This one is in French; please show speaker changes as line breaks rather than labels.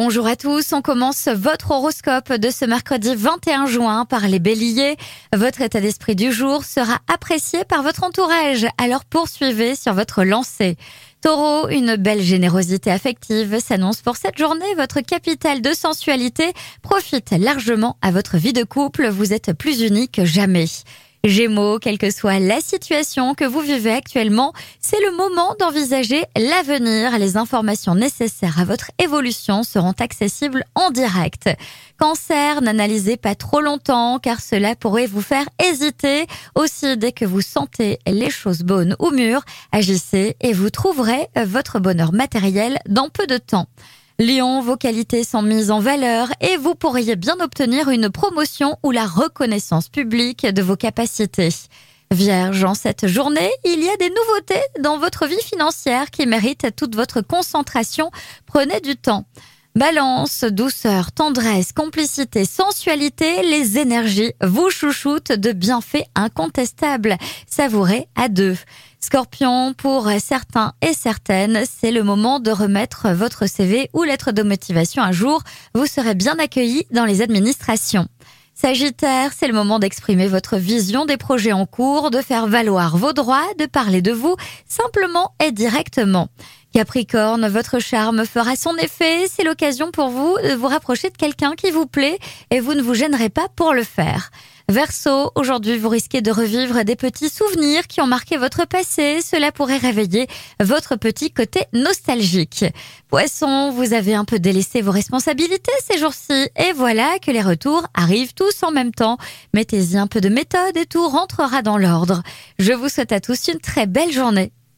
Bonjour à tous, on commence votre horoscope de ce mercredi 21 juin par les béliers. Votre état d'esprit du jour sera apprécié par votre entourage, alors poursuivez sur votre lancée. Taureau, une belle générosité affective s'annonce pour cette journée. Votre capital de sensualité profite largement à votre vie de couple. Vous êtes plus unis que jamais. Gémeaux, quelle que soit la situation que vous vivez actuellement, c'est le moment d'envisager l'avenir. Les informations nécessaires à votre évolution seront accessibles en direct. Cancer, n'analysez pas trop longtemps car cela pourrait vous faire hésiter. Aussi, dès que vous sentez les choses bonnes ou mûres, agissez et vous trouverez votre bonheur matériel dans peu de temps. Lyon, vos qualités sont mises en valeur et vous pourriez bien obtenir une promotion ou la reconnaissance publique de vos capacités. Vierge, en cette journée, il y a des nouveautés dans votre vie financière qui méritent toute votre concentration. Prenez du temps. Balance, douceur, tendresse, complicité, sensualité, les énergies vous chouchoutent de bienfaits incontestables. Savourez à deux. Scorpion, pour certains et certaines, c'est le moment de remettre votre CV ou lettre de motivation à jour. Vous serez bien accueilli dans les administrations. Sagittaire, c'est le moment d'exprimer votre vision des projets en cours, de faire valoir vos droits, de parler de vous simplement et directement. Capricorne, votre charme fera son effet, c'est l'occasion pour vous de vous rapprocher de quelqu'un qui vous plaît et vous ne vous gênerez pas pour le faire. Verseau, aujourd'hui vous risquez de revivre des petits souvenirs qui ont marqué votre passé. Cela pourrait réveiller votre petit côté nostalgique. Poisson, vous avez un peu délaissé vos responsabilités ces jours-ci et voilà que les retours arrivent tous en même temps. Mettez-y un peu de méthode et tout rentrera dans l'ordre. Je vous souhaite à tous une très belle journée.